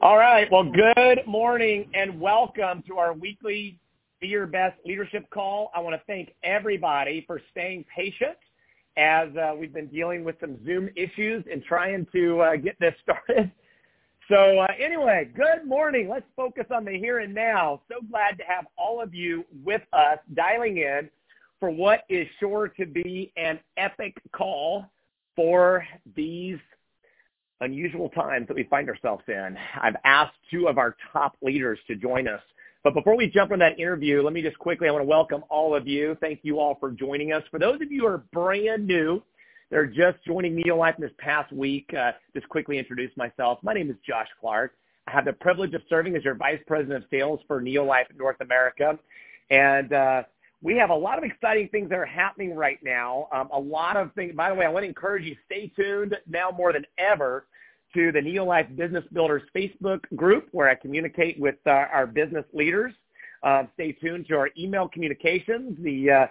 All right. Well, good morning and welcome to our weekly Be Your Best Leadership Call. I want to thank everybody for staying patient as uh, we've been dealing with some Zoom issues and trying to uh, get this started. So uh, anyway, good morning. Let's focus on the here and now. So glad to have all of you with us dialing in for what is sure to be an epic call for these unusual times that we find ourselves in. I've asked two of our top leaders to join us. But before we jump on that interview, let me just quickly, I want to welcome all of you. Thank you all for joining us. For those of you who are brand new, they're just joining Neolife in this past week, uh, just quickly introduce myself. My name is Josh Clark. I have the privilege of serving as your Vice President of Sales for Neolife North America. And uh, we have a lot of exciting things that are happening right now. Um, a lot of things. By the way, I want to encourage you stay tuned now more than ever to the Neolife Business Builders Facebook group where I communicate with uh, our business leaders. Uh, stay tuned to our email communications, the uh,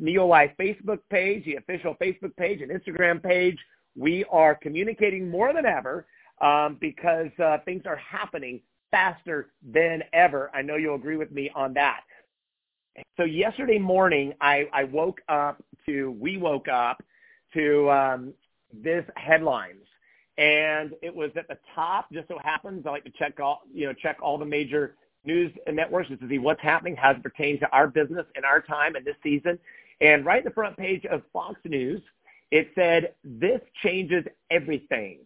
Neolife Facebook page, the official Facebook page and Instagram page. We are communicating more than ever um, because uh, things are happening faster than ever. I know you'll agree with me on that. So yesterday morning, I, I woke up to, we woke up to um, this headlines. And it was at the top, just so happens, I like to check all, you know, check all the major news networks just to see what's happening, how it pertains to our business and our time and this season. And right in the front page of Fox News, it said, this changes everything.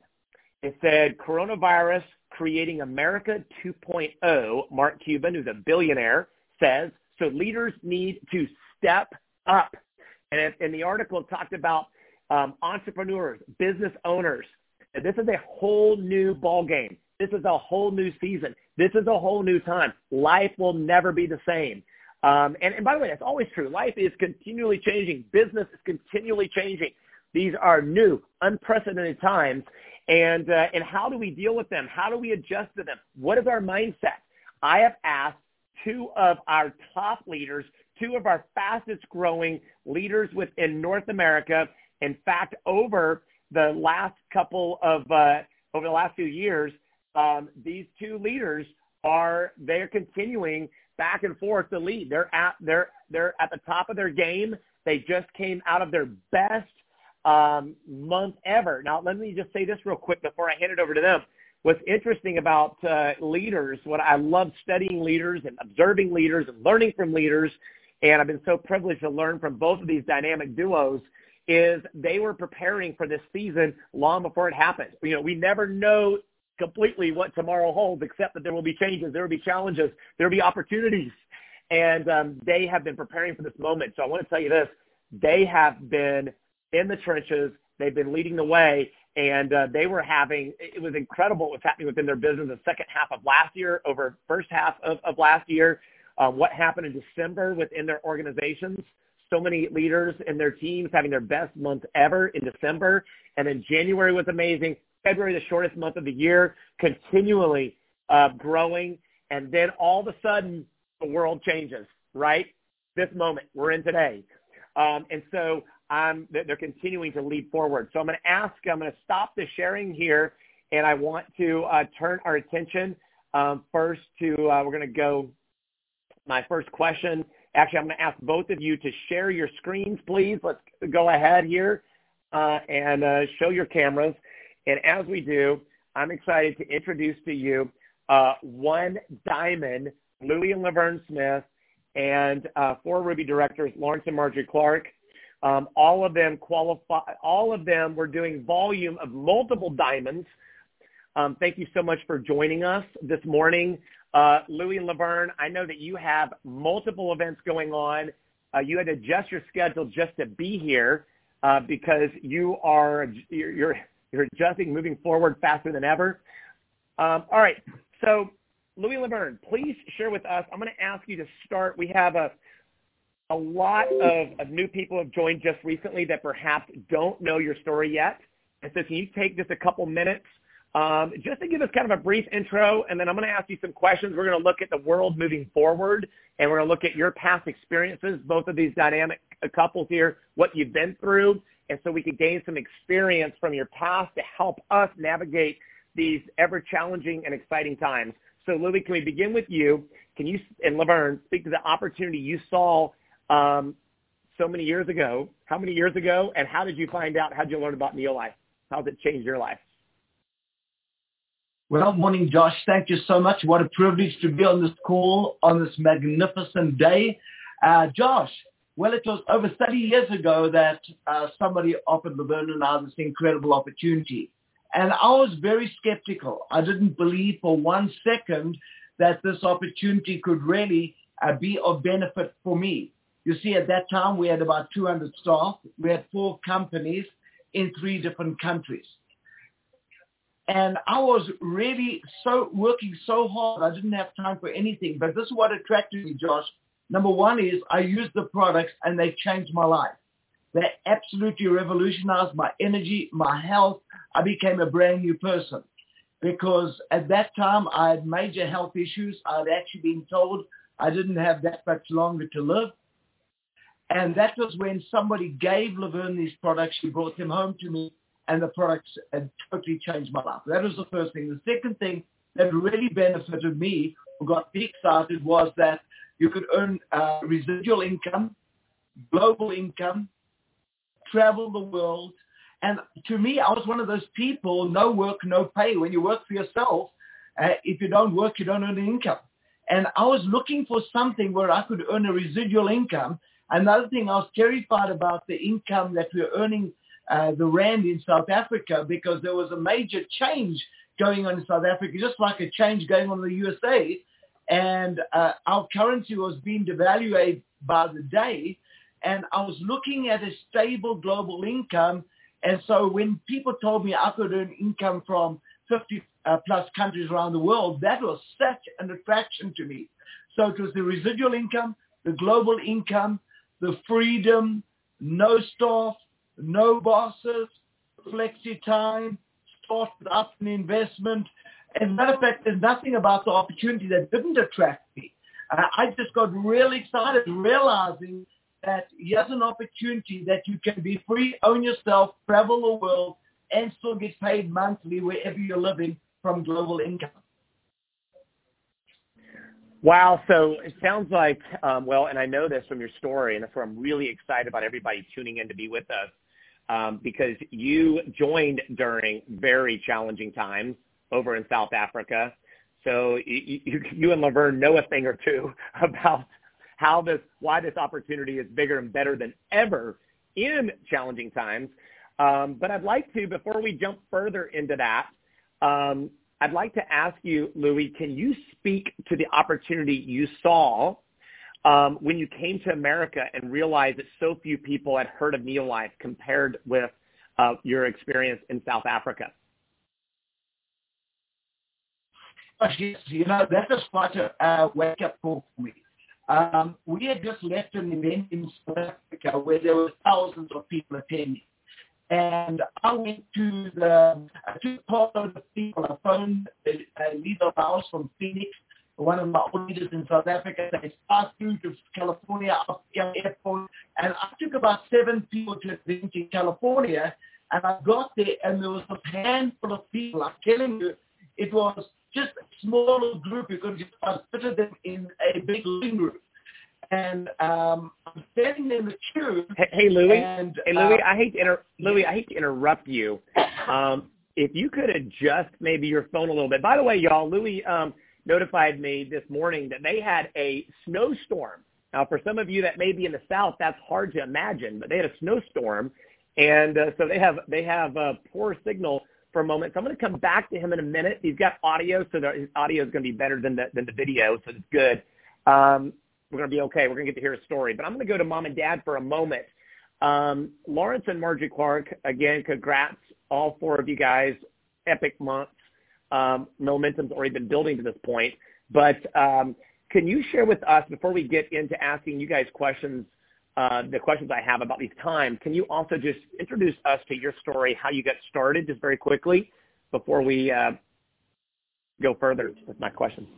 It said, coronavirus creating America 2.0. Mark Cuban, who's a billionaire, says so leaders need to step up. And, and the article talked about um, entrepreneurs, business owners. And this is a whole new ball game. This is a whole new season. This is a whole new time. Life will never be the same. Um, and, and by the way, that's always true. Life is continually changing. Business is continually changing. These are new, unprecedented times. And, uh, and how do we deal with them? How do we adjust to them? What is our mindset? I have asked two of our top leaders, two of our fastest growing leaders within North America. In fact, over the last couple of, uh, over the last few years, um, these two leaders are, they're continuing back and forth to lead. They're at, they're, they're at the top of their game. They just came out of their best um, month ever. Now, let me just say this real quick before I hand it over to them what's interesting about uh, leaders, what I love studying leaders and observing leaders and learning from leaders, and I've been so privileged to learn from both of these dynamic duos, is they were preparing for this season long before it happened. You know, we never know completely what tomorrow holds, except that there will be changes, there will be challenges, there will be opportunities, and um, they have been preparing for this moment. So I want to tell you this: they have been in the trenches, they've been leading the way, and uh, they were having it was incredible what's happening within their business the second half of last year over first half of, of last year uh, what happened in december within their organizations. So many leaders and their teams having their best month ever in december and then january was amazing. February the shortest month of the year continually uh, growing and then all of a sudden the world changes right? This moment we're in today. Um, and so um, they're continuing to lead forward. So I'm going to ask, I'm going to stop the sharing here, and I want to uh, turn our attention um, first to, uh, we're going to go, my first question. Actually, I'm going to ask both of you to share your screens, please. Let's go ahead here uh, and uh, show your cameras. And as we do, I'm excited to introduce to you uh, one diamond, Louie and Laverne Smith, and uh, four Ruby directors, Lawrence and Marjorie Clark. Um, all of them qualify. All of them were doing volume of multiple diamonds. Um, thank you so much for joining us this morning, uh, Louie and Laverne. I know that you have multiple events going on. Uh, you had to adjust your schedule just to be here uh, because you are you're, you're adjusting, moving forward faster than ever. Um, all right, so Louie Laverne, please share with us. I'm going to ask you to start. We have a a lot of, of new people have joined just recently that perhaps don't know your story yet. And so can you take just a couple minutes um, just to give us kind of a brief intro, and then I'm going to ask you some questions. We're going to look at the world moving forward, and we're going to look at your past experiences, both of these dynamic couples here, what you've been through, and so we can gain some experience from your past to help us navigate these ever challenging and exciting times. So, Lily, can we begin with you? Can you and Laverne speak to the opportunity you saw um, so many years ago? How many years ago, and how did you find out? How did you learn about Neolife? How did it change your life? Well, morning, Josh. Thank you so much. What a privilege to be on this call on this magnificent day. Uh, Josh, well, it was over 30 years ago that uh, somebody offered Laverne and I this incredible opportunity. And I was very skeptical. I didn't believe for one second that this opportunity could really uh, be of benefit for me. You see, at that time, we had about 200 staff. We had four companies in three different countries. And I was really so working so hard. I didn't have time for anything. But this is what attracted me, Josh. Number one is I used the products and they changed my life. They absolutely revolutionized my energy, my health. I became a brand new person because at that time I had major health issues. I'd actually been told I didn't have that much longer to live. And that was when somebody gave Laverne these products. She brought them home to me and the products had totally changed my life. That was the first thing. The second thing that really benefited me, who got me excited, was that you could earn uh, residual income, global income, travel the world. And to me, I was one of those people, no work, no pay. When you work for yourself, uh, if you don't work, you don't earn an income. And I was looking for something where I could earn a residual income. Another thing, I was terrified about the income that we we're earning uh, the rand in South Africa because there was a major change going on in South Africa, just like a change going on in the USA. And uh, our currency was being devalued by the day and I was looking at a stable global income. And so when people told me I could earn income from 50 uh, plus countries around the world, that was such an attraction to me. So it was the residual income, the global income, the freedom, no staff, no bosses, flexi time, start up an investment. As a matter of fact, there's nothing about the opportunity that didn't attract me. Uh, I just got really excited realizing that here's an opportunity that you can be free, own yourself, travel the world, and still get paid monthly wherever you're living from global income. Wow. So it sounds like, um, well, and I know this from your story, and that's where I'm really excited about everybody tuning in to be with us um, because you joined during very challenging times over in South Africa. So you, you, you and Laverne know a thing or two about how this, why this opportunity is bigger and better than ever in challenging times. Um, but I'd like to, before we jump further into that, um, I'd like to ask you, Louis, can you speak to the opportunity you saw um, when you came to America and realized that so few people had heard of Neolife compared with uh, your experience in South Africa? Yes, you know, that was quite a uh, wake-up call for me. Um, we had just left an event in South Africa where there were thousands of people attending. And I went to the, I took part of the people, I phoned a, a leader of ours from Phoenix, one of my leaders in South Africa. They passed through to California up the airport. And I took about seven people to event in California. And I got there and there was a handful of people. I'm telling you, it was just a smaller group. You could just fit them in a big living room. And um, I'm standing in the queue. Hey, hey Louis. And, hey, Louis. Uh, I hate to inter- Louis. I hate to interrupt you. Um, if you could adjust maybe your phone a little bit. By the way, y'all, Louis um, notified me this morning that they had a snowstorm. Now, for some of you that may be in the South, that's hard to imagine, but they had a snowstorm, and uh, so they have they have a poor signal for a moment. So I'm going to come back to him in a minute. He's got audio, so his audio is going to be better than the than the video, so it's good. Um, we're going to be okay. We're going to get to hear a story. But I'm going to go to mom and dad for a moment. Um, Lawrence and Margie Clark, again, congrats, all four of you guys. Epic months. Um, momentum's already been building to this point. But um, can you share with us, before we get into asking you guys questions uh, the questions I have about these times. Can you also just introduce us to your story, how you got started, just very quickly, before we uh, go further with my question?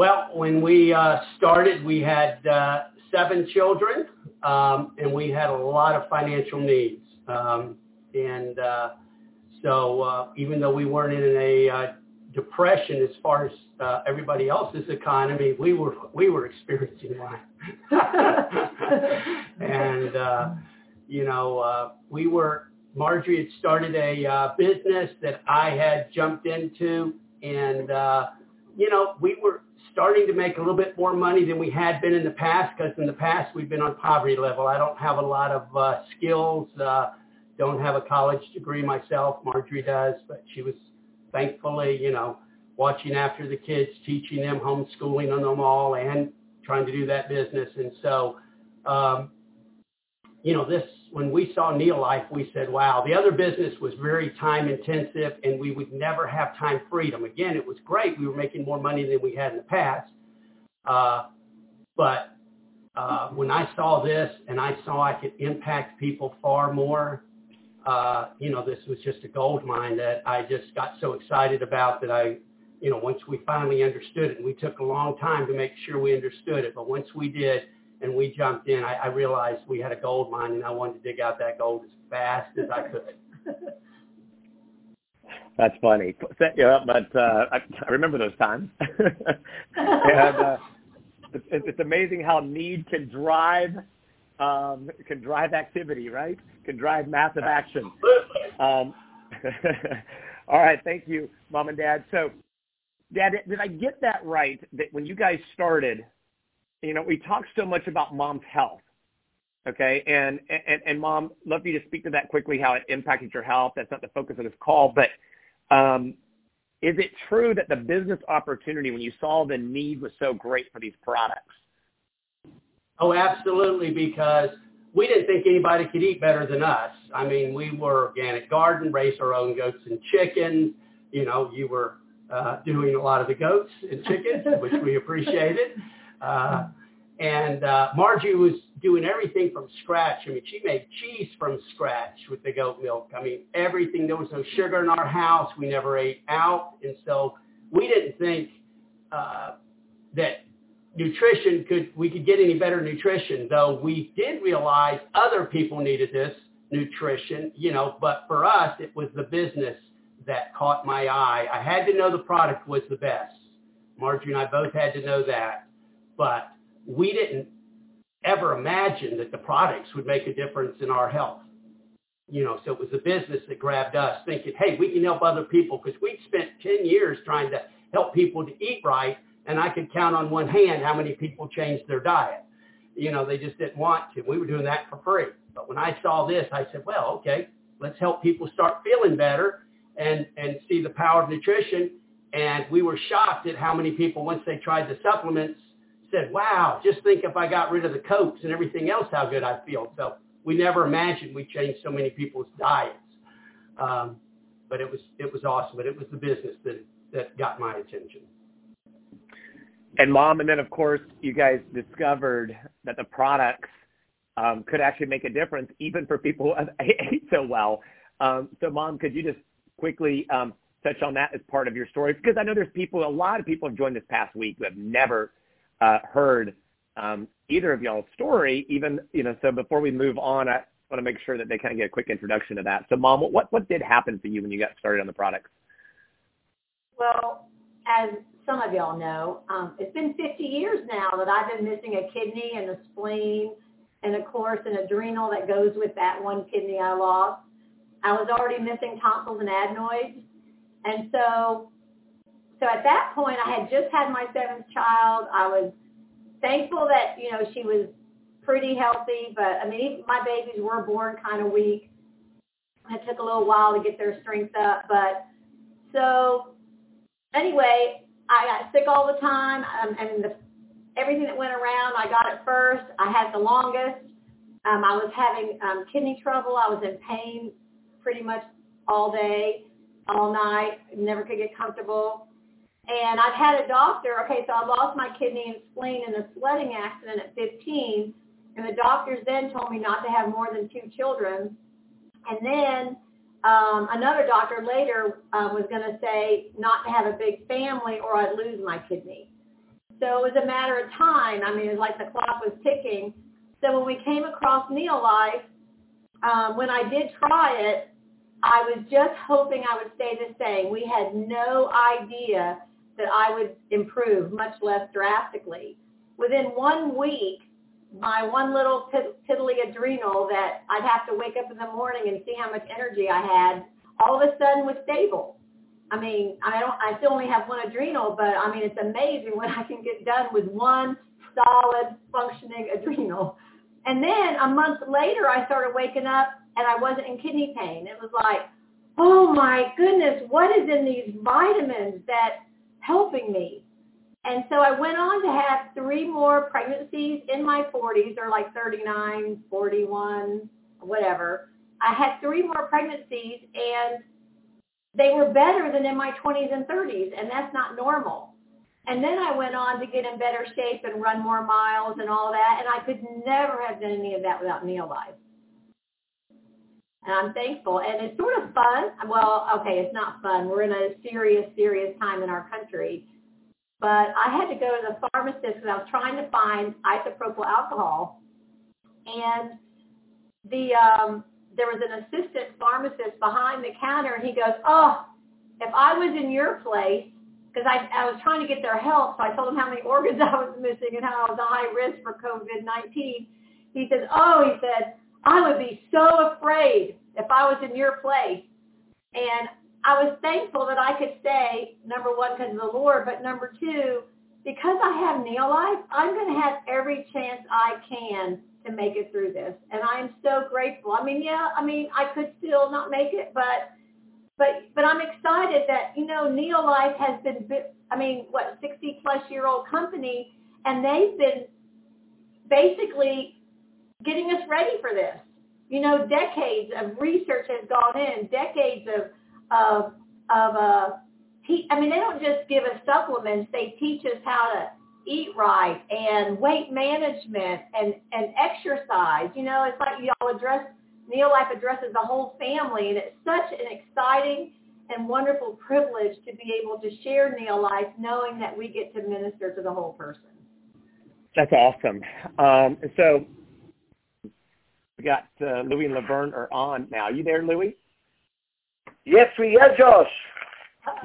Well, when we uh, started, we had uh, seven children, um, and we had a lot of financial needs. Um, and uh, So uh, even though we weren't in a uh, depression as far as uh, everybody else's economy, we were we were experiencing one. and uh, you know, uh, we were Marjorie had started a uh, business that I had jumped into, and uh, you know, we were starting to make a little bit more money than we had been in the past because in the past we've been on poverty level. I don't have a lot of uh, skills. Uh, don't have a college degree myself. Marjorie does, but she was thankfully, you know, watching after the kids, teaching them, homeschooling on them all, and trying to do that business. And so, um, you know, this when we saw Neolife, we said, wow, the other business was very time intensive and we would never have time freedom. Again, it was great. We were making more money than we had in the past. Uh, but uh, when I saw this and I saw I could impact people far more, uh, you know, this was just a gold mine that I just got so excited about that I, you know, once we finally understood it, and we took a long time to make sure we understood it, but once we did and we jumped in, I, I realized we had a gold mine and I wanted to dig out that gold as fast as I could. That's funny. Yeah, but uh, I, I remember those times. and uh, it's, it's amazing how need can drive um, can drive activity, right? Can drive massive action. Um, all right, thank you, mom and dad. So, dad, did I get that right? That when you guys started, you know, we talk so much about mom's health, okay? And and and mom, love you to speak to that quickly, how it impacted your health. That's not the focus of this call, but um, is it true that the business opportunity, when you saw the need was so great for these products? Oh, absolutely, because we didn't think anybody could eat better than us. I mean, we were organic garden, raised our own goats and chickens. You know, you were uh, doing a lot of the goats and chickens, which we appreciated. Uh, and uh, Margie was doing everything from scratch. I mean, she made cheese from scratch with the goat milk. I mean, everything. There was no sugar in our house. We never ate out, and so we didn't think uh, that nutrition could we could get any better nutrition. Though we did realize other people needed this nutrition, you know. But for us, it was the business that caught my eye. I had to know the product was the best. Marjorie and I both had to know that but we didn't ever imagine that the products would make a difference in our health. You know, so it was the business that grabbed us thinking, hey, we can help other people because we'd spent 10 years trying to help people to eat right and I could count on one hand how many people changed their diet. You know, they just didn't want to. We were doing that for free. But when I saw this, I said, well, okay, let's help people start feeling better and, and see the power of nutrition. And we were shocked at how many people, once they tried the supplements, said, wow, just think if I got rid of the Cokes and everything else, how good I'd feel. So we never imagined we changed so many people's diets. Um, but it was, it was awesome. But it was the business that, that got my attention. And mom, and then of course you guys discovered that the products um, could actually make a difference even for people who ate so well. Um, so mom, could you just quickly um, touch on that as part of your story? Because I know there's people, a lot of people have joined this past week who have never uh, heard um, either of y'all's story, even, you know, so before we move on, I want to make sure that they kind of get a quick introduction to that. So mom, what, what did happen for you when you got started on the products? Well, as some of y'all know, um, it's been 50 years now that I've been missing a kidney and a spleen and of course an adrenal that goes with that one kidney I lost. I was already missing tonsils and adenoids. And so so at that point, I had just had my seventh child. I was thankful that, you know, she was pretty healthy, but I mean, my babies were born kind of weak. It took a little while to get their strength up, but so anyway, I got sick all the time, um, and the, everything that went around, I got it first. I had the longest. Um, I was having um, kidney trouble. I was in pain pretty much all day, all night. Never could get comfortable. And I've had a doctor, okay, so I lost my kidney and spleen in a sledding accident at 15. And the doctors then told me not to have more than two children. And then um, another doctor later um, was going to say not to have a big family or I'd lose my kidney. So it was a matter of time. I mean, it was like the clock was ticking. So when we came across Neolife, um, when I did try it, I was just hoping I would stay the same. We had no idea that I would improve, much less drastically. Within one week, my one little piddly adrenal that I'd have to wake up in the morning and see how much energy I had, all of a sudden was stable. I mean, I don't, I still only have one adrenal, but I mean, it's amazing what I can get done with one solid functioning adrenal. And then a month later, I started waking up and I wasn't in kidney pain. It was like, oh my goodness, what is in these vitamins that helping me? And so I went on to have three more pregnancies in my 40s, or like 39, 41, whatever. I had three more pregnancies and they were better than in my 20s and 30s, and that's not normal. And then I went on to get in better shape and run more miles and all that, and I could never have done any of that without Neolife. And I'm thankful. And it's sort of fun. Well, okay, it's not fun. We're in a serious, serious time in our country. But I had to go to the pharmacist because I was trying to find isopropyl alcohol. And the um, there was an assistant pharmacist behind the counter, and he goes, "Oh, if I was in your place, because I, I was trying to get their help, so I told him how many organs I was missing and how I was a high risk for COVID-19. He says, "Oh," he said, "I would be so afraid if I was in your place." And I was thankful that I could stay, number one, because of the Lord, but number two, because I have Neolife, I'm going to have every chance I can to make it through this. And I am so grateful. I mean, yeah, I mean, I could still not make it, but but but I'm excited that you know Neolife has been, I mean, what 60 plus year old company, and they've been basically getting us ready for this. You know, decades of research has gone in, decades of of of uh, te- I mean, they don't just give us supplements; they teach us how to eat right and weight management and, and exercise. You know, it's like y'all address, Neolife addresses the whole family and it's such an exciting and wonderful privilege to be able to share Neolife knowing that we get to minister to the whole person. That's awesome. Um, so we got uh, Louie and Laverne are on now. Are You there, Louis? Yes, we are, Josh.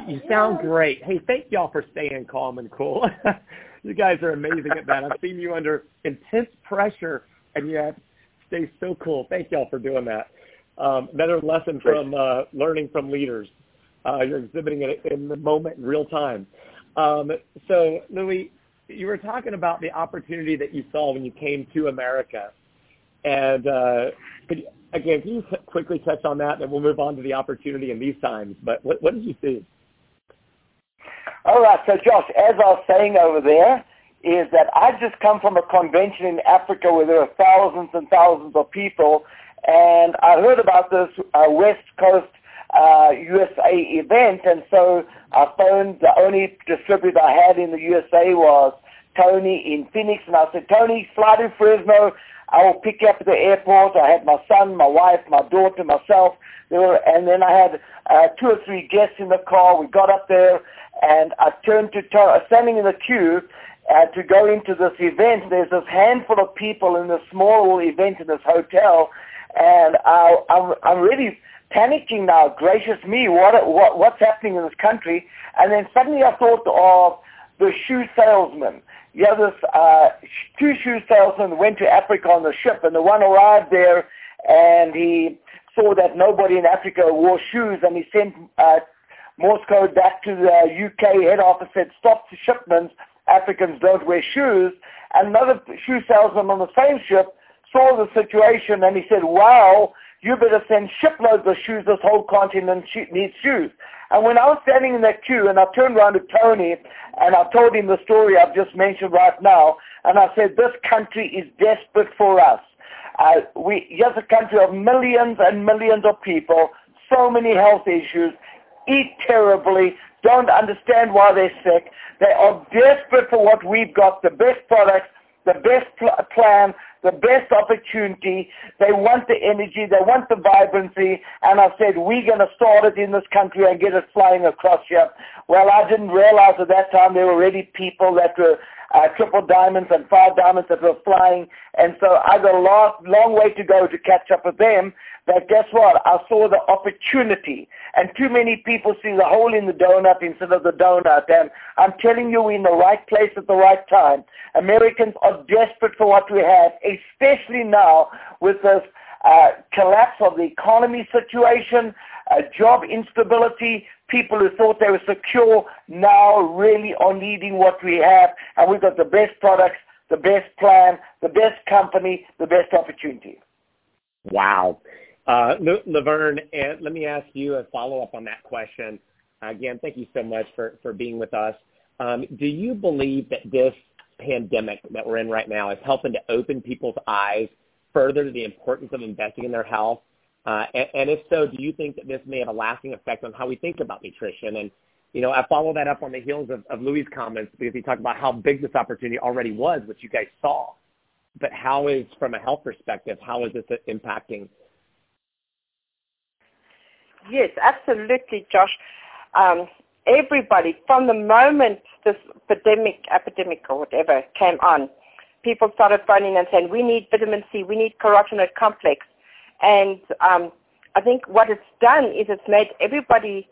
You sound great. Hey, thank y'all for staying calm and cool. you guys are amazing at that. I've seen you under intense pressure, and yet stay so cool. Thank y'all for doing that. Um, another lesson from uh, learning from leaders. Uh, you're exhibiting it in the moment, in real time. Um, so, Louis, you were talking about the opportunity that you saw when you came to America, and uh, could again, can you quickly touch on that, and we'll move on to the opportunity in these times. But what, what did you see? All right, so Josh, as I was saying over there, is that I just come from a convention in Africa where there are thousands and thousands of people, and I heard about this uh, West Coast uh, USA event, and so I phoned the only distributor I had in the USA was Tony in Phoenix, and I said, Tony, fly to Fresno. I will pick you up at the airport. I had my son, my wife, my daughter, myself. Were, and then I had uh, two or three guests in the car. We got up there, and I turned to to- standing in the queue uh, to go into this event. There's this handful of people in this small event in this hotel, and I, I'm, I'm really panicking now. Gracious me, what, what what's happening in this country? And then suddenly I thought of the shoe salesman. Yeah, this uh, two shoe salesmen went to Africa on the ship, and the one arrived there, and he saw that nobody in Africa wore shoes, and he sent uh, Morse code back to the UK head office and said, stop the shipments, Africans don't wear shoes. And another shoe salesman on the same ship saw the situation and he said, wow, you better send shiploads of shoes. This whole continent needs shoes. And when I was standing in that queue and I turned around to Tony and I told him the story I've just mentioned right now, and I said, this country is desperate for us. Uh, we, here's a country of millions and millions of people, so many health issues, eat terribly, don't understand why they're sick. They are desperate for what we've got, the best products, the best pl- plan, the best opportunity. They want the energy. They want the vibrancy. And I said, we're going to start it in this country and get it flying across here. Well, I didn't realize at that time there were already people that were uh, triple diamonds and five diamonds that were flying. And so I got a long, long way to go to catch up with them. But guess what? I saw the opportunity. And too many people see the hole in the donut instead of the donut. And I'm telling you, we're in the right place at the right time. Americans are desperate for what we have, especially now with this uh, collapse of the economy situation, uh, job instability, people who thought they were secure now really are needing what we have, and we've got the best products, the best plan, the best company, the best opportunity. Wow. Uh, Laverne, let me ask you a follow-up on that question. Again, thank you so much for, for being with us. Um, do you believe that this pandemic that we're in right now is helping to open people's eyes further to the importance of investing in their health uh, and, and if so, do you think that this may have a lasting effect on how we think about nutrition? And you know, I follow that up on the heels of, of Louis' comments because he talked about how big this opportunity already was, which you guys saw. But how is, from a health perspective, how is this impacting? Yes, absolutely, Josh. Um, everybody, from the moment this epidemic, epidemic or whatever came on, people started phoning and saying, we need vitamin C, we need carotenoid complex. And um, I think what it's done is it's made everybody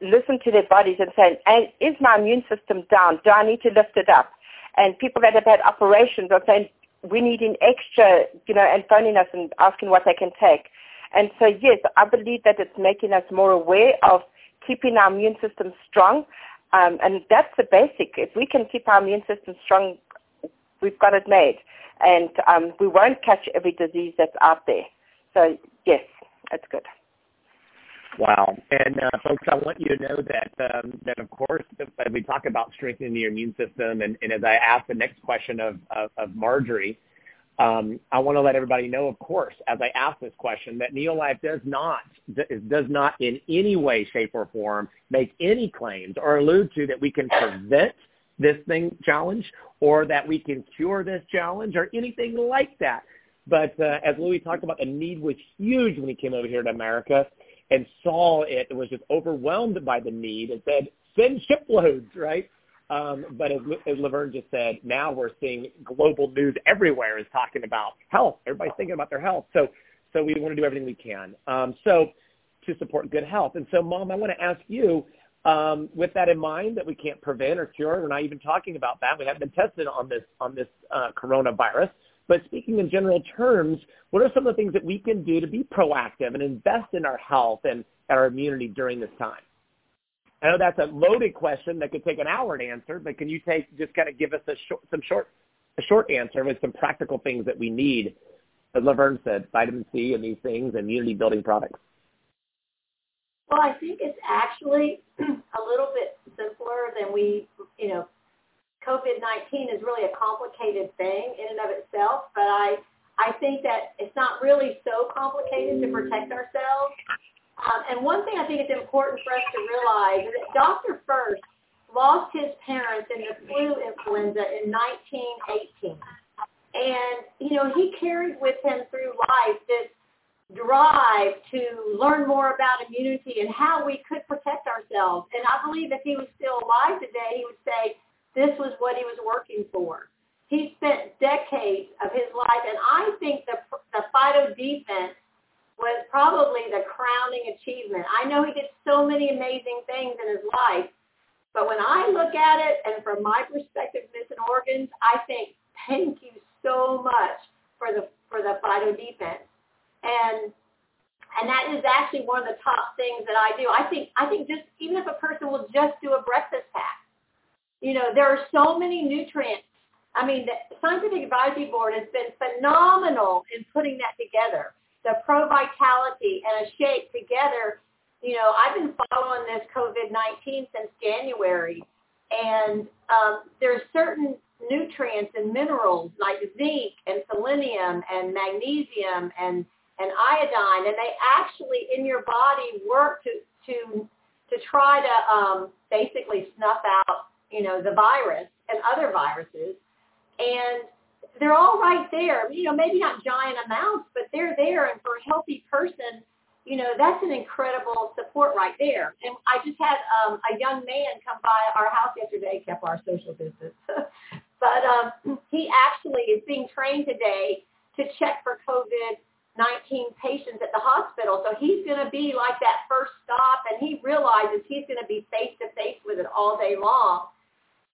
listen to their bodies and say, is my immune system down? Do I need to lift it up? And people that have had operations are saying, we need an extra, you know, and phoning us and asking what they can take. And so, yes, I believe that it's making us more aware of keeping our immune system strong. Um, and that's the basic. If we can keep our immune system strong, we've got it made. And um, we won't catch every disease that's out there. So yes, that's good. Wow. And uh, folks, I want you to know that um, that of course as we talk about strengthening your immune system, and, and as I ask the next question of of, of Marjorie, um, I want to let everybody know, of course, as I ask this question, that Neolife does not does not in any way, shape, or form make any claims or allude to that we can prevent this thing challenge or that we can cure this challenge or anything like that. But uh, as Louis talked about, the need was huge when he came over here to America and saw it, and was just overwhelmed by the need and said, send shiploads, right? Um, but as, as Laverne just said, now we're seeing global news everywhere is talking about health. Everybody's thinking about their health. So, so we want to do everything we can. Um, so to support good health. And so, Mom, I want to ask you, um, with that in mind, that we can't prevent or cure. We're not even talking about that. We haven't been tested on this on this uh, coronavirus. But speaking in general terms, what are some of the things that we can do to be proactive and invest in our health and our immunity during this time? I know that's a loaded question that could take an hour to answer, but can you take just kind of give us a short, some short, a short answer with some practical things that we need, as Laverne said, vitamin C and these things, immunity building products? Well, I think it's actually a little bit simpler than we, you know, COVID-19 is really a complicated thing in and of itself, but I, I think that it's not really so complicated to protect ourselves. Um, and one thing I think is important for us to realize is that Dr. Furst lost his parents in the flu influenza in 1918. And, you know, he carried with him through life this drive to learn more about immunity and how we could protect ourselves. And I believe if he was still alive today, he would say, this was what he was working for. He spent decades of his life, and I think the, the Phyto Defense was probably the crowning achievement. I know he did so many amazing things in his life, but when I look at it, and from my perspective, missing organs, I think, thank you so much for the for the Phyto Defense. And and that is actually one of the top things that I do. I think I think just even if a person will just do a breakfast pack, you know, there are so many nutrients. I mean, the Scientific Advisory Board has been phenomenal in putting that together. The Pro Vitality and a shake together. You know, I've been following this COVID-19 since January, and um, there's certain nutrients and minerals like zinc and selenium and magnesium and and iodine, and they actually in your body work to to to try to um, basically snuff out you know, the virus and other viruses. And they're all right there. You know, maybe not giant amounts, but they're there. And for a healthy person, you know, that's an incredible support right there. And I just had um, a young man come by our house yesterday, kept our social distance. but um, he actually is being trained today to check for COVID-19 patients at the hospital. So he's going to be like that first stop, and he realizes he's going to be face to face with it all day long.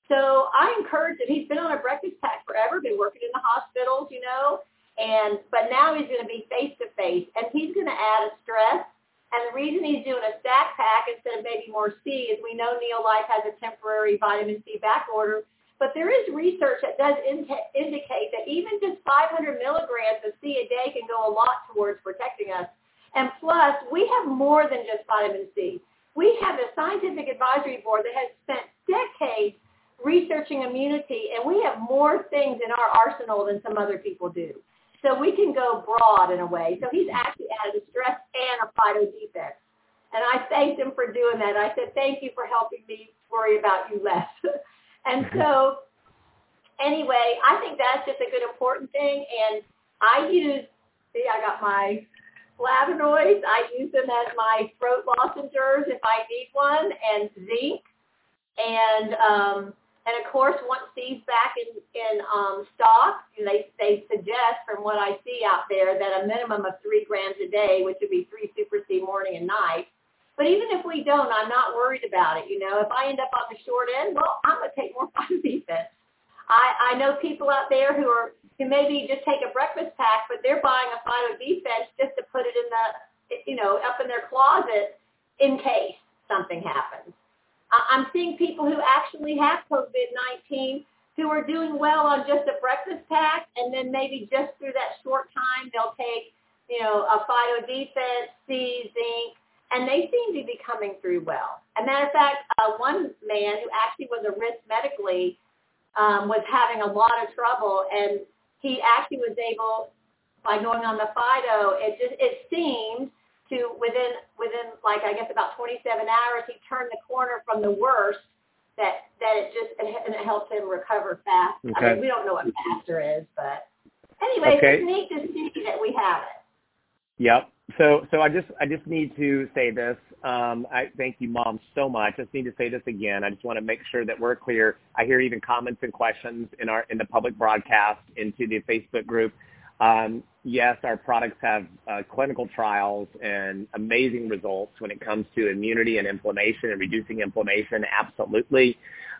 So I encourage him. He's been on a breakfast pack forever, been working in the hospitals, you know, and but now he's going to be face to face, and he's going to add a stress. And the reason he's doing a stack pack instead of maybe more C is we know Neolife has a temporary vitamin C back order, but there is research that does in- indicate that even just 500 milligrams of C a day can go a lot towards protecting us. And plus, we have more than just vitamin C. We have a scientific advisory board that has spent decades researching immunity, and we have more things in our arsenal than some other people do. So we can go broad in a way. So he's actually added a stress and a phyto defense. And I thanked him for doing that. I said, thank you for helping me worry about you less. and so anyway, I think that's just a good important thing. And I use, see, I got my flavonoids. I use them as my throat lozenges if I need one, and zinc. And um, and of course, once these back in, in um, stock, they, they suggest from what I see out there that a minimum of three grams a day, which would be three Super C morning and night. But even if we don't, I'm not worried about it. You know, if I end up on the short end, well, I'm going to take more Phyto Defense. I, I know people out there who are who maybe just take a breakfast pack, but they're buying a Phyto Defense just to put it in the, you know, up in their closet in case something happens. I'm seeing people who actually have COVID-19 who are doing well on just a breakfast pack, and then maybe just through that short time, they'll take, you know, a Phyto Defense, C, zinc, and they seem to be coming through well. As a matter of fact, uh, one man who actually was a risk medically um, was having a lot of trouble, and he actually was able, by going on the Phyto, it just it seemed to within within like I guess about 27 hours, he turned the corner from the worst. That that it just and it helped him recover fast. Okay. I mean, we don't know what faster is, but anyway, okay. it's neat to see that we have it. Yep. So so I just I just need to say this. Um, I thank you, Mom, so much. I just need to say this again. I just want to make sure that we're clear. I hear even comments and questions in our in the public broadcast into the Facebook group. Um, yes, our products have uh, clinical trials and amazing results when it comes to immunity and inflammation and reducing inflammation. Absolutely.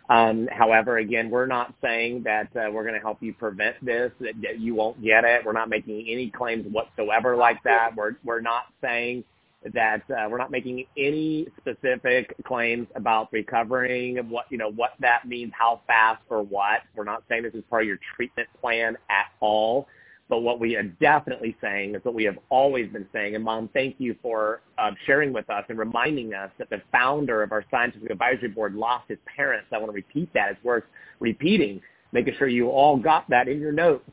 Um, however, again, we're not saying that uh, we're going to help you prevent this, that, that you won't get it. We're not making any claims whatsoever like that. We're we're not saying that uh, we're not making any specific claims about recovering, what you know, what that means, how fast or what. We're not saying this is part of your treatment plan at all. But what we are definitely saying is what we have always been saying. And Mom, thank you for uh, sharing with us and reminding us that the founder of our scientific advisory board lost his parents. I want to repeat that. It's worth repeating, making sure you all got that in your notes.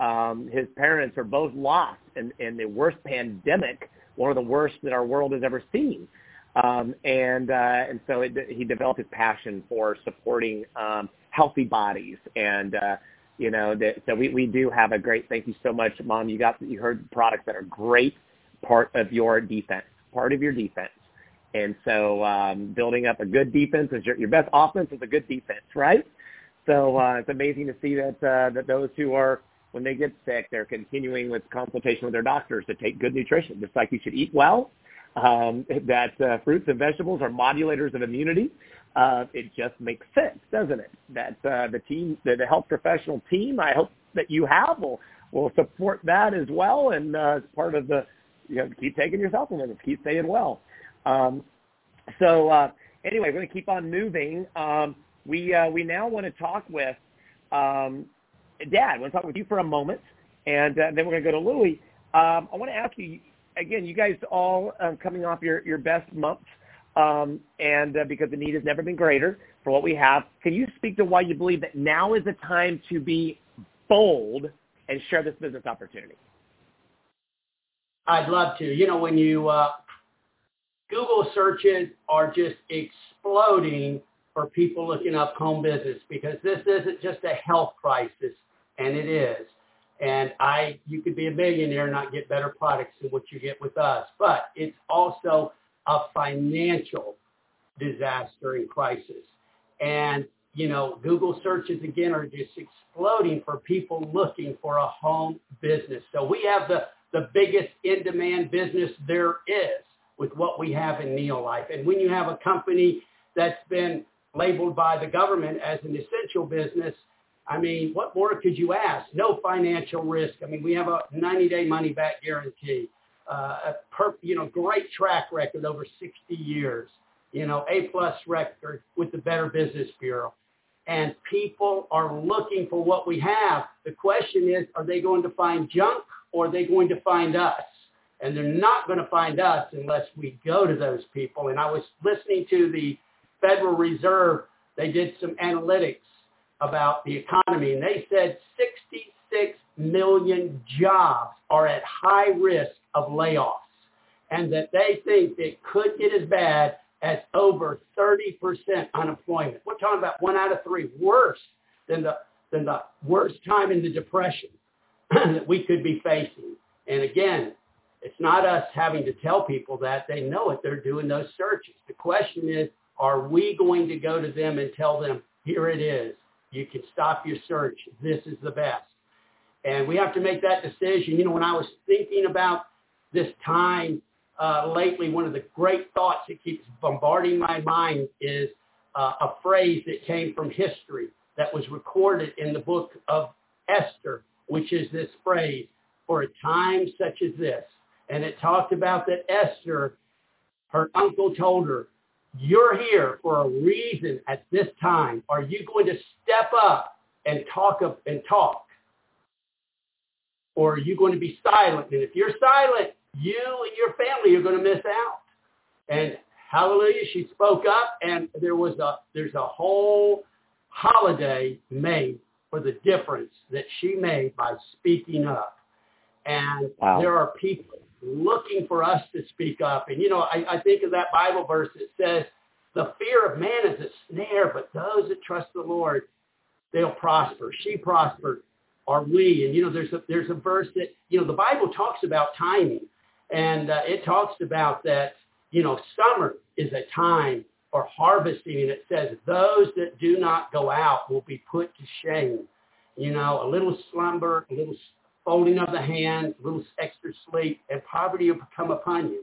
Um, his parents are both lost in, in the worst pandemic, one of the worst that our world has ever seen. Um, and uh, and so it, he developed his passion for supporting um, healthy bodies and uh, you know, that, so we, we do have a great, thank you so much, Mom. You got, you heard products that are great part of your defense, part of your defense. And so um, building up a good defense is your, your best offense is a good defense, right? So uh, it's amazing to see that uh, that those who are when they get sick, they're continuing with consultation with their doctors to take good nutrition, just like you should eat well. Um, that uh, fruits and vegetables are modulators of immunity uh, it just makes sense, doesn't it? That uh, the team, the, the health professional team, I hope that you have will will support that as well, and uh, as part of the, you know, keep taking your supplements, keep staying well. Um, so uh, anyway, we're going to keep on moving. Um, we uh, we now want to talk with um, Dad. I want to talk with you for a moment, and uh, then we're going to go to Louie. Um, I want to ask you again. You guys all um, coming off your your best months um, and uh, because the need has never been greater for what we have. Can you speak to why you believe that now is the time to be bold and share this business opportunity? I'd love to. You know, when you uh, Google searches are just exploding for people looking up home business because this isn't just a health crisis, and it is. And I, you could be a millionaire and not get better products than what you get with us, but it's also a financial disaster and crisis. And you know, Google searches again are just exploding for people looking for a home business. So we have the, the biggest in-demand business there is with what we have in Neolife. And when you have a company that's been labeled by the government as an essential business, I mean, what more could you ask? No financial risk. I mean, we have a 90-day money-back guarantee, uh, a per, you know, great track record over 60 years, you know, A-plus record with the Better Business Bureau. And people are looking for what we have. The question is, are they going to find junk or are they going to find us? And they're not going to find us unless we go to those people. And I was listening to the Federal Reserve. They did some analytics about the economy, and they said 66 million jobs are at high risk of layoffs, and that they think it could get as bad as over 30% unemployment. We're talking about one out of three, worse than the than the worst time in the depression that we could be facing. And again, it's not us having to tell people that they know it. They're doing those searches. The question is, are we going to go to them and tell them, here it is. You can stop your search. This is the best. And we have to make that decision. You know, when I was thinking about this time uh, lately, one of the great thoughts that keeps bombarding my mind is uh, a phrase that came from history that was recorded in the book of Esther, which is this phrase, for a time such as this. And it talked about that Esther, her uncle told her, you're here for a reason at this time. Are you going to step up and talk up and talk? Or are you going to be silent? And if you're silent, you and your family are going to miss out. And hallelujah, she spoke up and there was a there's a whole holiday made for the difference that she made by speaking up. And wow. there are people looking for us to speak up. And, you know, I, I think of that Bible verse that says, the fear of man is a snare, but those that trust the Lord, they'll prosper. She prospered. Are we? And, you know, there's a, there's a verse that, you know, the Bible talks about timing. And uh, it talks about that, you know, summer is a time for harvesting. And it says, those that do not go out will be put to shame. You know, a little slumber, a little folding of the hands, a little extra sleep, and poverty will come upon you.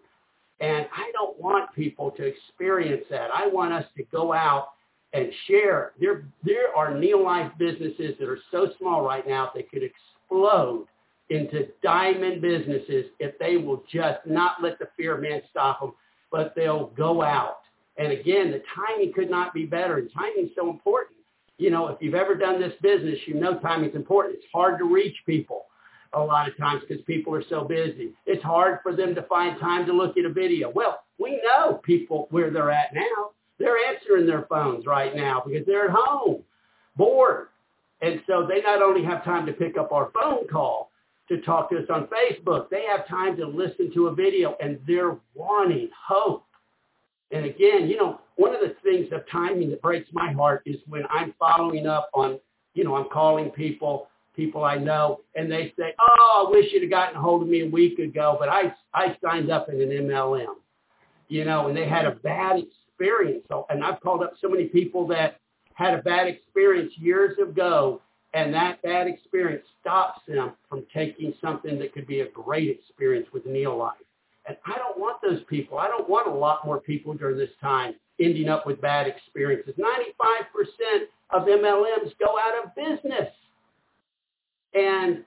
And I don't want people to experience that. I want us to go out and share. There, there are Neolife businesses that are so small right now they could explode into diamond businesses if they will just not let the fear of man stop them, but they'll go out. And again, the timing could not be better. And timing is so important. You know, if you've ever done this business, you know timing is important. It's hard to reach people a lot of times because people are so busy. It's hard for them to find time to look at a video. Well, we know people where they're at now. They're answering their phones right now because they're at home, bored. And so they not only have time to pick up our phone call to talk to us on Facebook, they have time to listen to a video and they're wanting hope. And again, you know, one of the things of timing that breaks my heart is when I'm following up on, you know, I'm calling people people I know, and they say, "Oh, I wish you'd have gotten a hold of me a week ago, but I I signed up in an MLM, you know, and they had a bad experience. So, and I've called up so many people that had a bad experience years ago, and that bad experience stops them from taking something that could be a great experience with Neolife. And I don't want those people. I don't want a lot more people during this time ending up with bad experiences. 95% of MLMs go out of business. And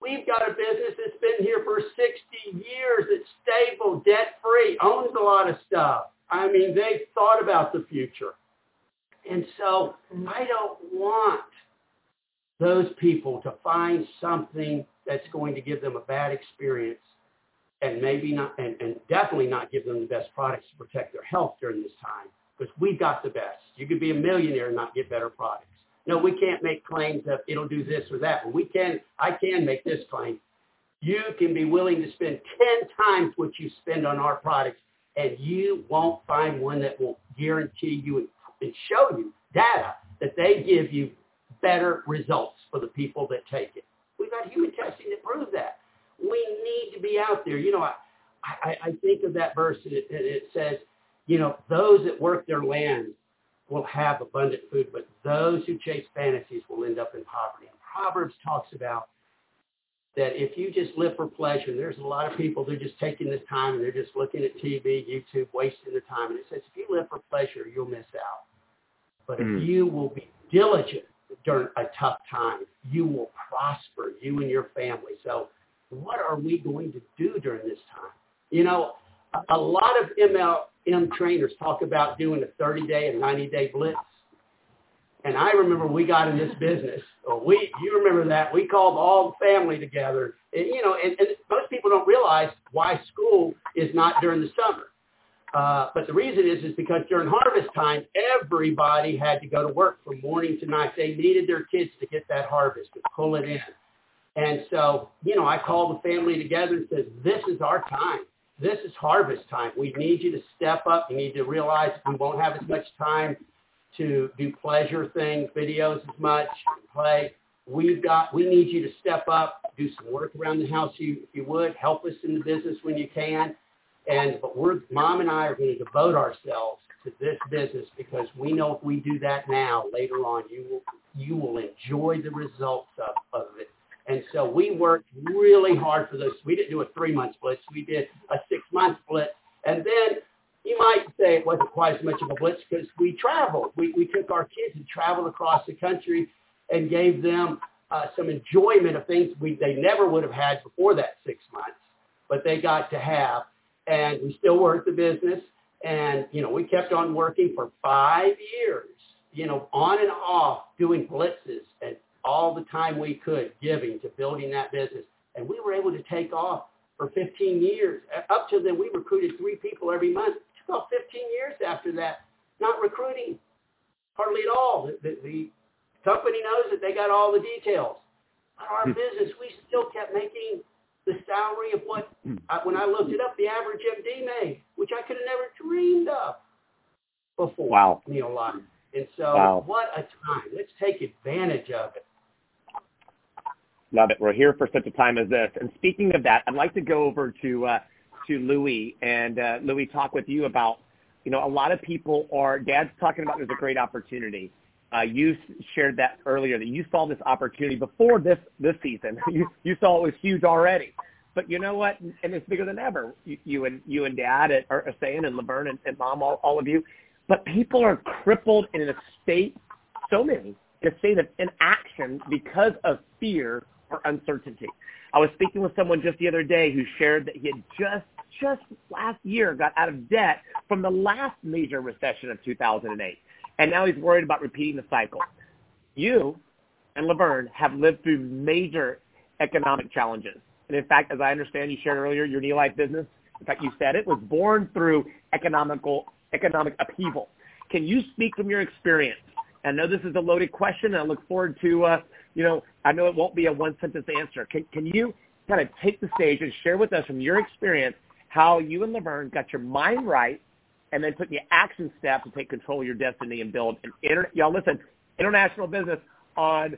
we've got a business that's been here for 60 years. It's stable, debt-free, owns a lot of stuff. I mean, they've thought about the future. And so I don't want those people to find something that's going to give them a bad experience and maybe not, and, and definitely not give them the best products to protect their health during this time because we've got the best. You could be a millionaire and not get better products. No, we can't make claims that it'll do this or that. But we can, I can make this claim. You can be willing to spend 10 times what you spend on our products, and you won't find one that will guarantee you and show you data that they give you better results for the people that take it. We've got human testing to prove that. We need to be out there. You know, I, I, I think of that verse, and it, it says, you know, those that work their land will have abundant food, but those who chase fantasies will end up in poverty. And Proverbs talks about that if you just live for pleasure, there's a lot of people that are just taking this time and they're just looking at TV, YouTube, wasting their time. And it says if you live for pleasure, you'll miss out. But mm. if you will be diligent during a tough time, you will prosper, you and your family. So what are we going to do during this time? You know, a, lot of MLM trainers talk about doing a 30-day and 90-day blitz. And I remember we got in this business. Or we, you remember that we called all the family together. And, you know, and, and most people don't realize why school is not during the summer. Uh, but the reason is, is because during harvest time, everybody had to go to work from morning to night. They needed their kids to get that harvest, to pull it in. And so, you know, I called the family together and said, this is our time. This is harvest time. We need you to step up. You need to realize we won't have as much time to do pleasure things, videos as much, play. We've got, we need you to step up, do some work around the house if you would, help us in the business when you can. And, but we're, mom and I are going to devote ourselves to this business because we know if we do that now, later on, you will, you will enjoy the results of, of it. And so we worked really hard for those. We didn't do a three-month split. We did a six-month split. And then you might say it wasn't quite as much of a blitz because we traveled. We, we took our kids and traveled across the country and gave them uh, some enjoyment of things we, they never would have had before that six months, but they got to have. And we still worked the business. And, you know, we kept on working for five years, you know, on and off doing blitzes and all the time we could giving to building that business. And we were able to take off for 15 years. Up to then, we recruited three people every month about 15 years after that, not recruiting hardly at all. The, the, the company knows that they got all the details. But our hmm. business, we still kept making the salary of what, hmm. I, when I looked it up, the average MD made, which I could have never dreamed of before. Wow. Neolife. And so wow. what a time. Let's take advantage of it. Love it. We're here for such a time as this. And speaking of that, I'd like to go over to uh, to Louis and uh, talk with you about, you know, a lot of people are, Dad's talking about there's a great opportunity. Uh, you shared that earlier that you saw this opportunity before this this season. you you saw it was huge already. But you know what? And it's bigger than ever. You, you and you and Dad are, saying, and La-Verne and, and Mom, all, all of you. But people are crippled in a state, so many, a state of inaction because of fear or uncertainty. I was speaking with someone just the other day who shared that he had just just last year got out of debt from the last major recession of 2008. And now he's worried about repeating the cycle. You and La-Verne have lived through major economic challenges. And in fact, as I understand you shared earlier, your Neolife business, in fact, you said it was born through economical, economic upheaval. Can you speak from your experience? I know this is a loaded question, and I look forward to, uh, you know, I know it won't be a one-sentence answer. Can, can you kind of take the stage and share with us from your experience how you and La-Verne got your mind right and then took the action steps to take control of your destiny and build an inter- y'all listen international business on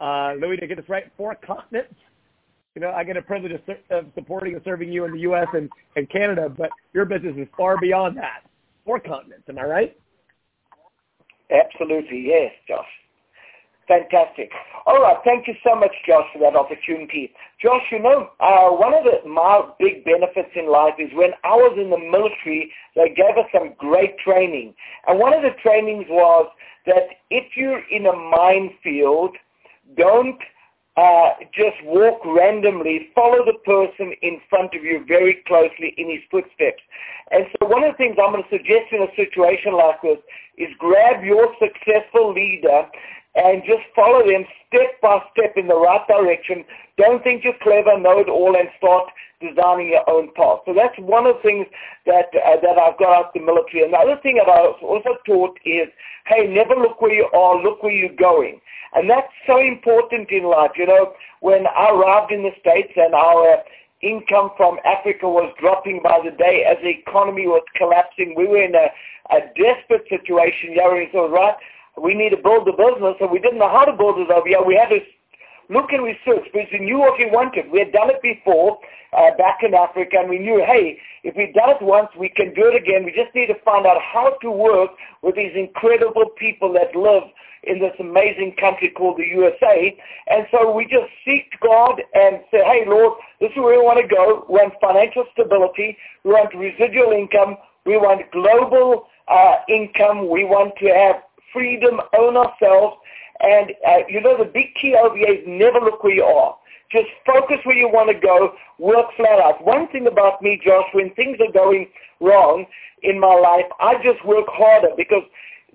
uh, Louis to get this right four continents. You know, I get a privilege of, of supporting and serving you in the U.S. and, and Canada, but your business is far beyond that. Four continents, am I right? Absolutely, yes, Josh. Fantastic. All right. Thank you so much, Josh, for that opportunity. Josh, you know, uh, one of the, my big benefits in life is when I was in the military, they gave us some great training. And one of the trainings was that if you're in a minefield, don't uh, just walk randomly, follow the person in front of you very closely in his footsteps. And so one of the things I'm going to suggest in a situation like this is grab your successful leader and just follow them step by step in the right direction. Don't think you're clever, know it all, and start designing your own path. So that's one of the things that uh, that I've got out of the military. And the other thing that I was also taught is, hey, never look where you are, look where you're going. And that's so important in life. You know, when I arrived in the States and our income from Africa was dropping by the day as the economy was collapsing, we were in a, a desperate situation. Yeah, so right, we need to build the business, and we didn't know how to build it over here. We had to look and research because we knew what we wanted. We had done it before uh, back in Africa, and we knew, hey, if we've done it once, we can do it again. We just need to find out how to work with these incredible people that live in this amazing country called the USA. And so we just seek God and say, hey, Lord, this is where we want to go. We want financial stability. We want residual income. We want global uh, income. We want to have freedom, own ourselves. And, uh, you know, the big key here is never look where you are. Just focus where you want to go, work flat out. One thing about me, Josh, when things are going wrong in my life, I just work harder because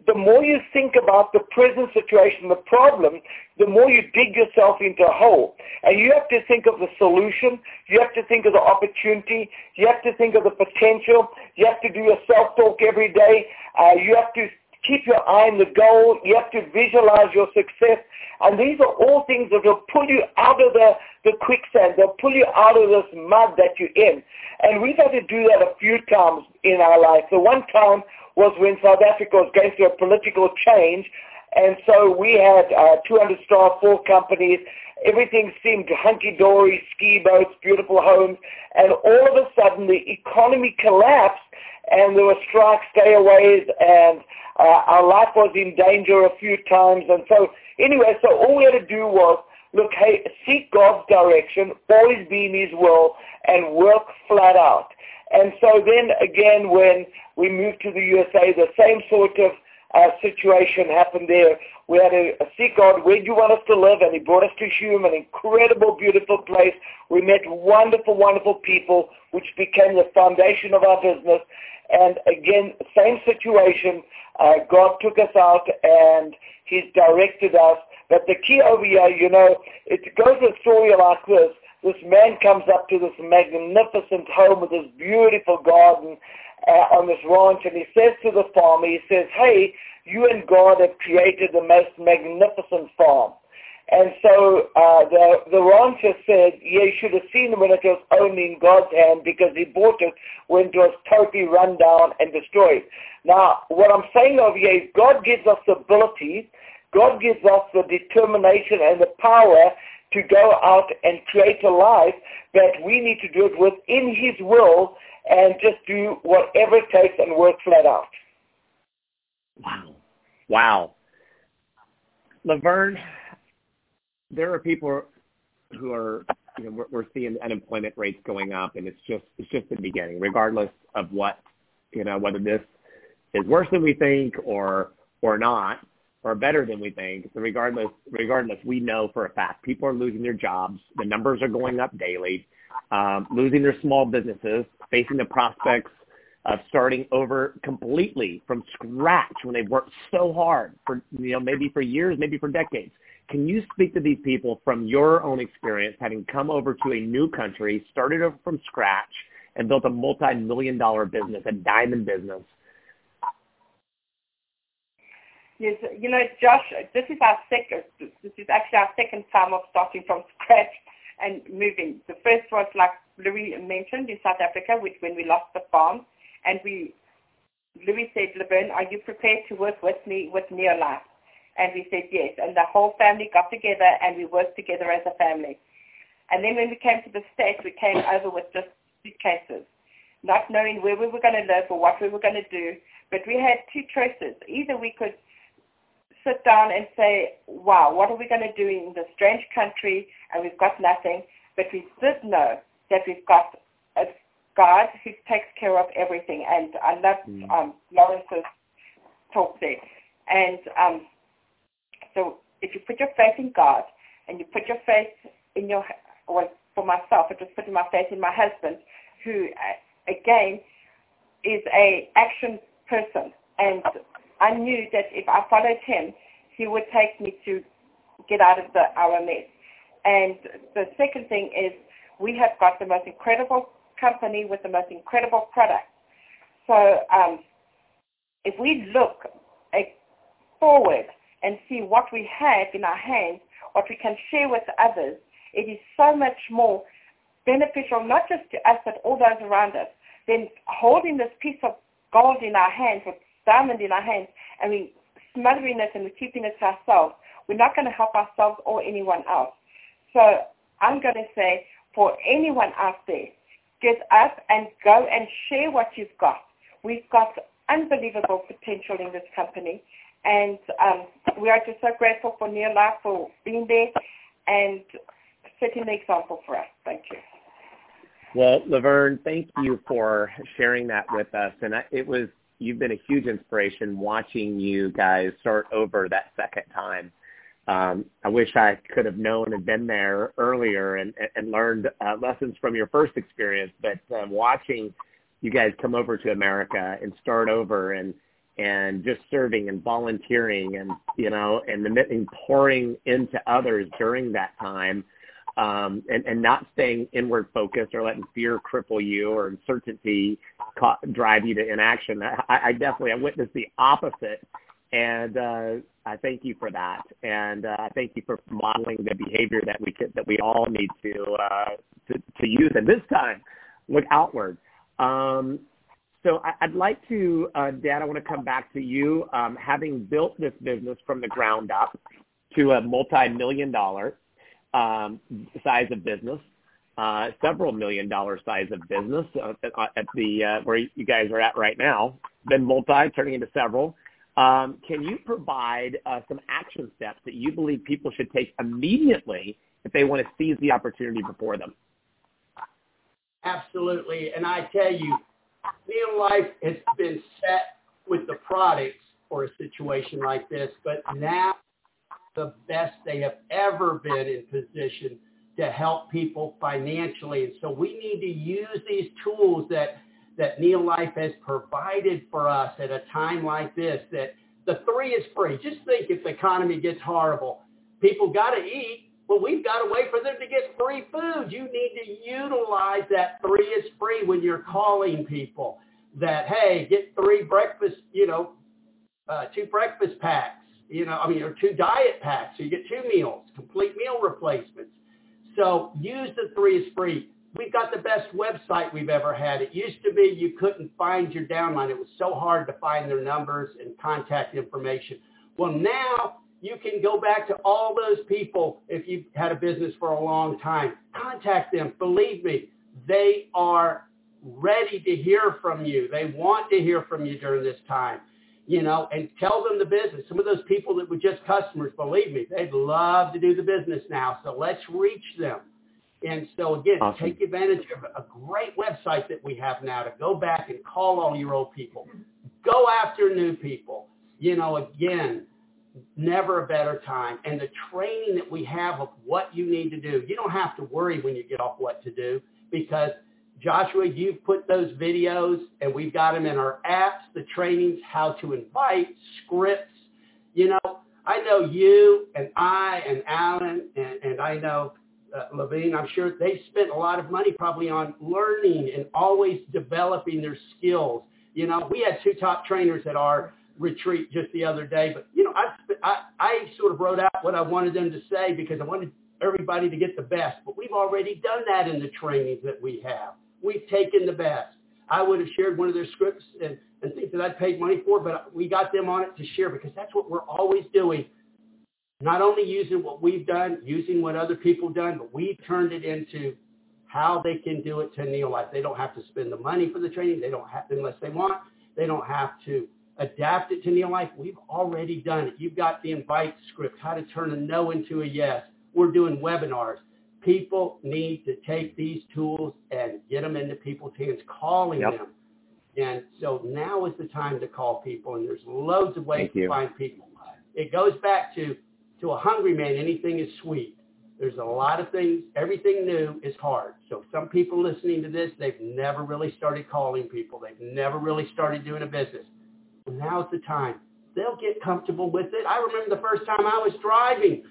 the more you think about the present situation, the problem, the more you dig yourself into a hole. And you have to think of the solution. You have to think of the opportunity. You have to think of the potential. You have to do your self-talk every day. Uh, you have to keep your eye on the goal. You have to visualize your success. And these are all things that will pull you out of the, the quicksand. They'll pull you out of this mud that you're in. And we've had to do that a few times in our life. The one time was when South Africa was going through a political change. And so we had uh, 200 star, four companies. Everything seemed hunky-dory, ski boats, beautiful homes. And all of a sudden the economy collapsed and there were strikes, stayaways, and uh, our life was in danger a few times. And so anyway, so all we had to do was look, hey, seek God's direction, always be in his will, and work flat out. And so then again, when we moved to the USA, the same sort of uh, situation happened there. We had to seek God, where do you want us to live? And he brought us to Hume, an incredible, beautiful place. We met wonderful, wonderful people, which became the foundation of our business. And again, same situation. Uh, God took us out and he's directed us. But the key over here, you know, it goes a story like this. This man comes up to this magnificent home with this beautiful garden uh, on this ranch and he says to the farmer, he says, hey, you and God have created the most magnificent farm. And so uh, the, the rancher said, yeah, you should have seen when it was only in God's hand because he bought it when it was totally run down and destroyed. Now, what I'm saying over here is God gives us the ability, God gives us the determination and the power to go out and create a life, but we need to do it within his will and just do whatever it takes and work flat out. Wow. Wow. La-Verne, there are people who are, you know, we're, we're seeing unemployment rates going up and it's just, it's just the beginning, regardless of what, you know, whether this is worse than we think or, or not or better than we think. So regardless, regardless, we know for a fact people are losing their jobs. The numbers are going up daily, um, losing their small businesses, facing the prospects of starting over completely from scratch when they've worked so hard for, you know, maybe for years, maybe for decades. Can you speak to these people from your own experience, having come over to a new country, started over from scratch, and built a multi-million dollar business, a diamond business? Yes, you know, Josh, this is our second, this is actually our second time of starting from scratch and moving. The first was like Louis mentioned in South Africa, which when we lost the farm, and we, Louis said, La-Verne, are you prepared to work with me with Neolife? And we said yes, and the whole family got together and we worked together as a family. And then when we came to the States, we came over with just suitcases, not knowing where we were going to live or what we were going to do. But we had two choices. Either we could sit down and say, wow, what are we going to do in this strange country and we've got nothing. But we did know that we've got a God who takes care of everything. And I love mm. um, Lawrence's talk there. And um, so if you put your faith in God and you put your faith in your, well, for myself, I just put my faith in my husband, who, uh, again, is a action person. And I knew that if I followed him, he would take me to get out of the, our mess. And the second thing is we have got the most incredible company with the most incredible product. So um, if we look forward and see what we have in our hands, what we can share with others, it is so much more beneficial, not just to us, but all those around us, than holding this piece of gold in our hands with diamond in our hands and we're smothering it and we're keeping it to ourselves, we're not going to help ourselves or anyone else. So I'm going to say for anyone out there, get up and go and share what you've got. We've got unbelievable potential in this company. And um, we are just so grateful for Life for being there and setting the example for us. Thank you. Well, La-Verne, thank you for sharing that with us. And it was you've been a huge inspiration watching you guys start over that second time. Um, I wish I could have known and been there earlier and, and learned uh, lessons from your first experience. But um, watching you guys come over to America and start over and and just serving and volunteering and you know and, the, and pouring into others during that time um, and, and not staying inward focused or letting fear cripple you or uncertainty ca- drive you to inaction. I, I definitely I witnessed the opposite, and uh, I thank you for that, and uh, I thank you for modeling the behavior that we could, that we all need to, uh, to to use. And this time, look outward. Um, so I, would like to, uh, Dad, I want to come back to you. Um, having built this business from the ground up to a multi-million dollar um, size of business, uh, several million dollar size of business uh, at the uh, where you guys are at right now, then multi turning into several. Um, can you provide uh, some action steps that you believe people should take immediately if they want to seize the opportunity before them? Absolutely, and I tell you, Neolife has been set with the products for a situation like this, but now the best they have ever been in position to help people financially. And so we need to use these tools that that Neolife has provided for us at a time like this. That the three is free. Just think if the economy gets horrible, people got to eat. Well, we've got a way for them to get free food. You need to utilize that three is free when you're calling people. That hey, get three breakfast, you know, uh, two breakfast packs you know, I mean, or two diet packs. So you get two meals, complete meal replacements. So use the three is free. We've got the best website we've ever had. It used to be you couldn't find your downline. It was so hard to find their numbers and contact information. Well, now you can go back to all those people if you've had a business for a long time. Contact them. Believe me, they are ready to hear from you. They want to hear from you during this time you know, and tell them the business. Some of those people that were just customers, believe me, they'd love to do the business now. So let's reach them. And so again, awesome. take advantage of a great website that we have now to go back and call all your old people. Go after new people. You know, again, never a better time. And the training that we have of what you need to do, you don't have to worry when you get off what to do because – Joshua, you've put those videos and we've got them in our apps, the trainings, how to invite, scripts. You know, I know you and I and Alan and, and I know uh, Levine, I'm sure they spent a lot of money probably on learning and always developing their skills. You know, we had two top trainers at our retreat just the other day, but you know, I, I, I sort of wrote out what I wanted them to say because I wanted everybody to get the best, but we've already done that in the trainings that we have. We've taken the best. I would have shared one of their scripts and, and things that I'd paid money for, but we got them on it to share because that's what we're always doing. Not only using what we've done, using what other people have done, but we've turned it into how they can do it to Neo Life. They don't have to spend the money for the training. They don't have unless they want. They don't have to adapt it to Neo Life. We've already done it. You've got the invite script, how to turn a no into a yes. We're doing webinars. People need to take these tools and get them into people's hands, calling yep. them. And so now is the time to call people, and there's loads of ways to find people. It goes back to to a hungry man, anything is sweet. There's a lot of things. Everything new is hard. So some people listening to this, they've never really started calling people. They've never really started doing a business. Now's the time. They'll get comfortable with it. I remember the first time I was driving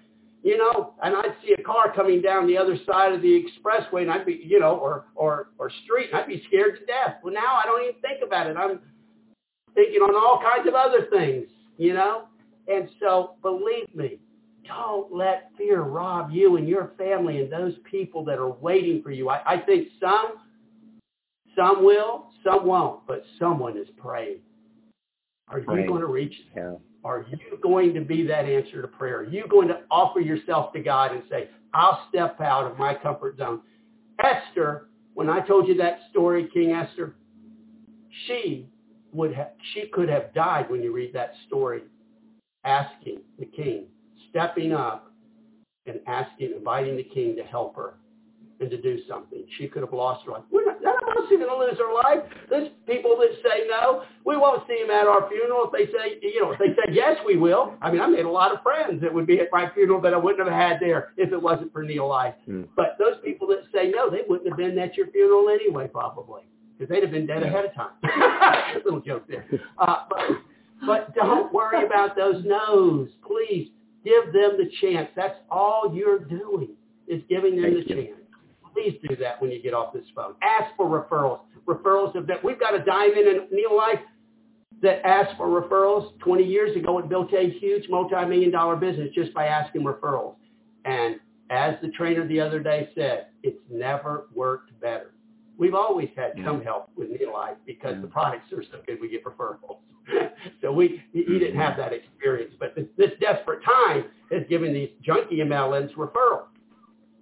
you know, and I'd see a car coming down the other side of the expressway, and I'd be, you know, or or or street, and I'd be scared to death. Well, now I don't even think about it. I'm thinking on all kinds of other things, you know. And so, believe me, don't let fear rob you and your family and those people that are waiting for you. I, I think some, some will, some won't, but someone is praying. Are you going to reach them? Are you going to be that answer to prayer? Are you going to offer yourself to God and say, I'll step out of my comfort zone? Esther, when I told you that story, King Esther, she would have, she could have died when you read that story, asking the king, stepping up and asking, inviting the king to help her and to do something. She could have lost her life. We're not, none of us are going to lose our life. There's people that say no. We won't see them at our funeral. If they say, you know, if they say yes, we will. I mean, I made a lot of friends that would be at my funeral that I wouldn't have had there if it wasn't for Neolife. Mm. But those people that say no, they wouldn't have been at your funeral anyway, probably, because they'd have been dead ahead of time. little joke there. Uh, but, but don't worry about those no's. Please give them the chance. That's all you're doing is giving them Thank the you. chance please do that when you get off this phone. Ask for referrals. Referrals of that. We've got a diamond in Neolife that asked for referrals 20 years ago and built a huge multi-million dollar business just by asking referrals. And as the trainer the other day said, it's never worked better. We've always had some help with Neolife because the products are so good we get referrals. so we he didn't have mm-hmm. that experience. But this, this desperate time has given these junkie MLMs referrals.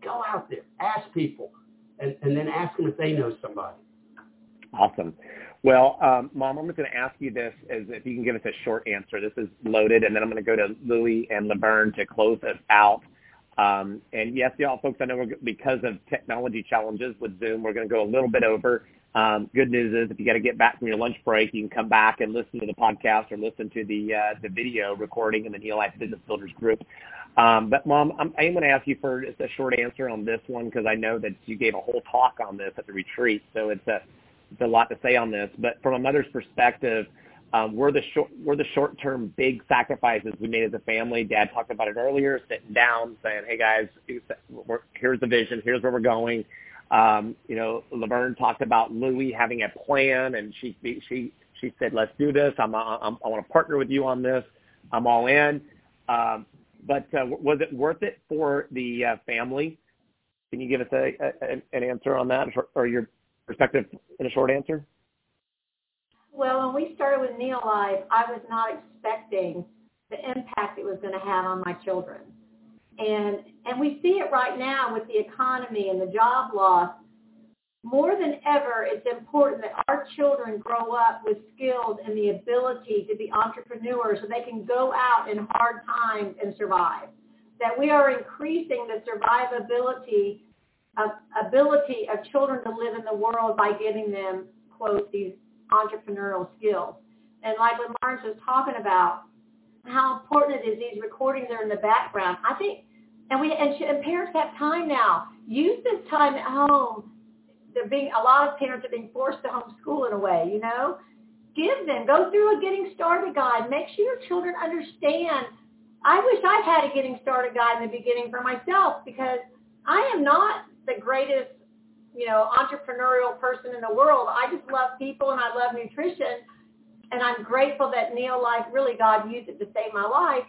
Go out there, ask people, and, and then ask them if they know somebody. Awesome. Well, um, Mom, I'm just going to ask you this as if you can give us a short answer. This is loaded, and then I'm going to go to Louis and La-Verne to close us out. Um, and yes, y'all folks, I know we're, because of technology challenges with Zoom, we're going to go a little bit over. Um, good news is if you got to get back from your lunch break, you can come back and listen to the podcast or listen to the uh, the video recording in the Neolife Business Builders group. Um, but mom, I'm, I'm going to ask you for just a short answer on this one because I know that you gave a whole talk on this at the retreat, so it's a it's a lot to say on this. But from a mother's perspective, um, were the short were the short term big sacrifices we made as a family. Dad talked about it earlier, sitting down, saying, "Hey guys, here's the vision, here's where we're going." Um, you know, La-Verne talked about Louis having a plan, and she she she said, "Let's do this. I'm, I'm I want to partner with you on this. I'm all in." Um, but uh, was it worth it for the uh, family? Can you give us a, a, an answer on that, or your perspective in a short answer? Well, when we started with Neolife, I was not expecting the impact it was going to have on my children. And and we see it right now with the economy and the job loss more than ever, it's important that our children grow up with skills and the ability to be entrepreneurs so they can go out in hard times and survive. That we are increasing the survivability of ability of children to live in the world by giving them, quote, these entrepreneurial skills. And like what Lawrence was talking about, how important it is these recordings are in the background. I think, and we and, and parents have time now. Use this time at home they're being a lot of parents are being forced to homeschool in a way, you know. Give them, go through a getting started guide. Make sure your children understand. I wish I had a getting started guide in the beginning for myself because I am not the greatest, you know, entrepreneurial person in the world. I just love people and I love nutrition. And I'm grateful that Neolife, really God used it to save my life.